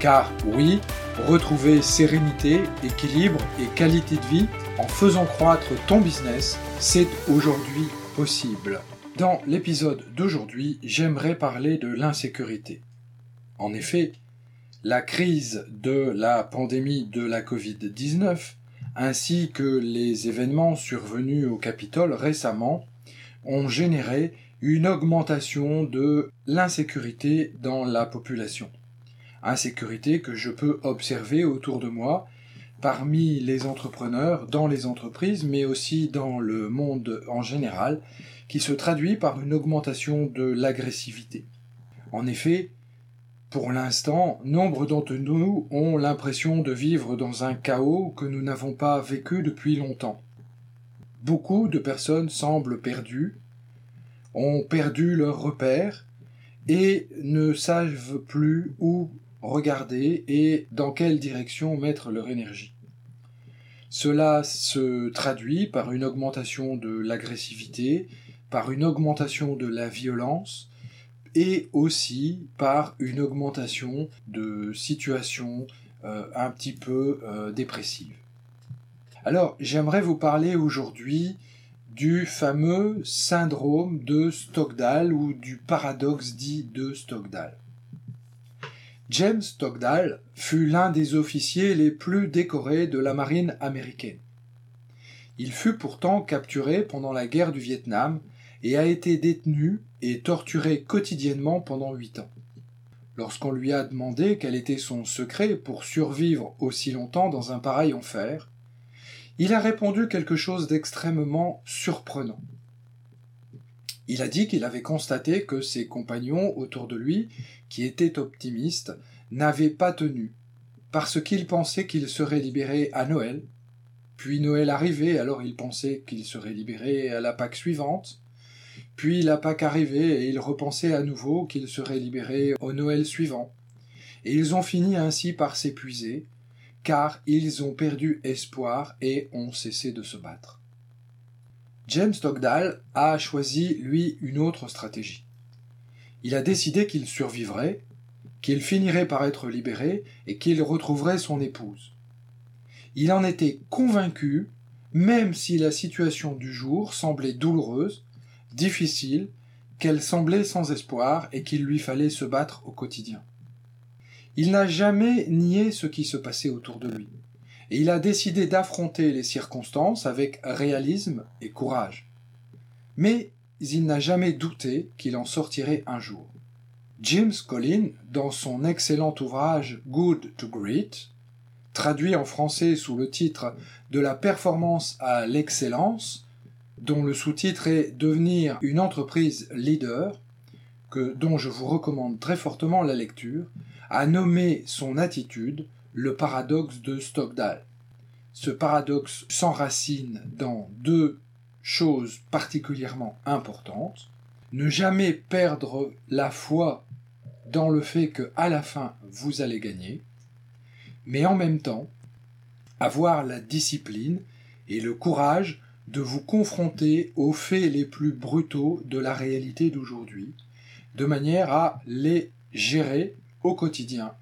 Car oui, retrouver sérénité, équilibre et qualité de vie en faisant croître ton business, c'est aujourd'hui possible. Dans l'épisode d'aujourd'hui, j'aimerais parler de l'insécurité. En effet, la crise de la pandémie de la Covid-19 ainsi que les événements survenus au Capitole récemment ont généré une augmentation de l'insécurité dans la population. Insécurité que je peux observer autour de moi parmi les entrepreneurs, dans les entreprises, mais aussi dans le monde en général, qui se traduit par une augmentation de l'agressivité. En effet, pour l'instant, nombre d'entre nous ont l'impression de vivre dans un chaos que nous n'avons pas vécu depuis longtemps. Beaucoup de personnes semblent perdues, ont perdu leurs repères et ne savent plus où regarder et dans quelle direction mettre leur énergie. Cela se traduit par une augmentation de l'agressivité, par une augmentation de la violence et aussi par une augmentation de situations euh, un petit peu euh, dépressives. Alors j'aimerais vous parler aujourd'hui du fameux syndrome de Stockdale ou du paradoxe dit de Stockdale. James fut l'un des officiers les plus décorés de la marine américaine. Il fut pourtant capturé pendant la guerre du Vietnam et a été détenu et torturé quotidiennement pendant huit ans. Lorsqu'on lui a demandé quel était son secret pour survivre aussi longtemps dans un pareil enfer, il a répondu quelque chose d'extrêmement surprenant. Il a dit qu'il avait constaté que ses compagnons autour de lui, qui étaient optimistes, n'avaient pas tenu, parce qu'ils pensaient qu'il serait libéré à Noël, puis Noël arrivait, alors il pensait qu'il serait libéré à la Pâque suivante, puis la Pâque arrivait et il repensait à nouveau qu'il serait libéré au Noël suivant. Et ils ont fini ainsi par s'épuiser, car ils ont perdu espoir et ont cessé de se battre. James Stockdale a choisi, lui, une autre stratégie. Il a décidé qu'il survivrait, qu'il finirait par être libéré et qu'il retrouverait son épouse. Il en était convaincu, même si la situation du jour semblait douloureuse, difficile, qu'elle semblait sans espoir et qu'il lui fallait se battre au quotidien. Il n'a jamais nié ce qui se passait autour de lui il a décidé d'affronter les circonstances avec réalisme et courage. Mais il n'a jamais douté qu'il en sortirait un jour. James Collin, dans son excellent ouvrage Good to Great, traduit en français sous le titre De la performance à l'excellence, dont le sous-titre est Devenir une entreprise leader, que, dont je vous recommande très fortement la lecture, a nommé son attitude le paradoxe de Stockdale. Ce paradoxe s'enracine dans deux choses particulièrement importantes. Ne jamais perdre la foi dans le fait que à la fin vous allez gagner, mais en même temps avoir la discipline et le courage de vous confronter aux faits les plus brutaux de la réalité d'aujourd'hui, de manière à les gérer au quotidien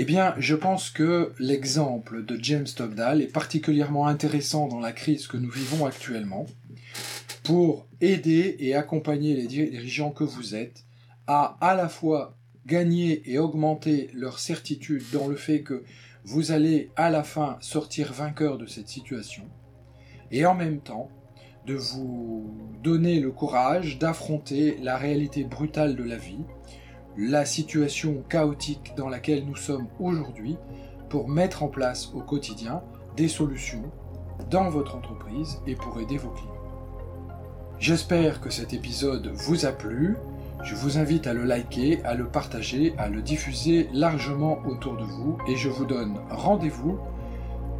eh bien, je pense que l'exemple de James Stockdale est particulièrement intéressant dans la crise que nous vivons actuellement pour aider et accompagner les dirigeants que vous êtes à à la fois gagner et augmenter leur certitude dans le fait que vous allez à la fin sortir vainqueur de cette situation et en même temps de vous donner le courage d'affronter la réalité brutale de la vie la situation chaotique dans laquelle nous sommes aujourd'hui pour mettre en place au quotidien des solutions dans votre entreprise et pour aider vos clients. J'espère que cet épisode vous a plu. Je vous invite à le liker, à le partager, à le diffuser largement autour de vous et je vous donne rendez-vous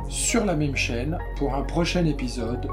sur la même chaîne pour un prochain épisode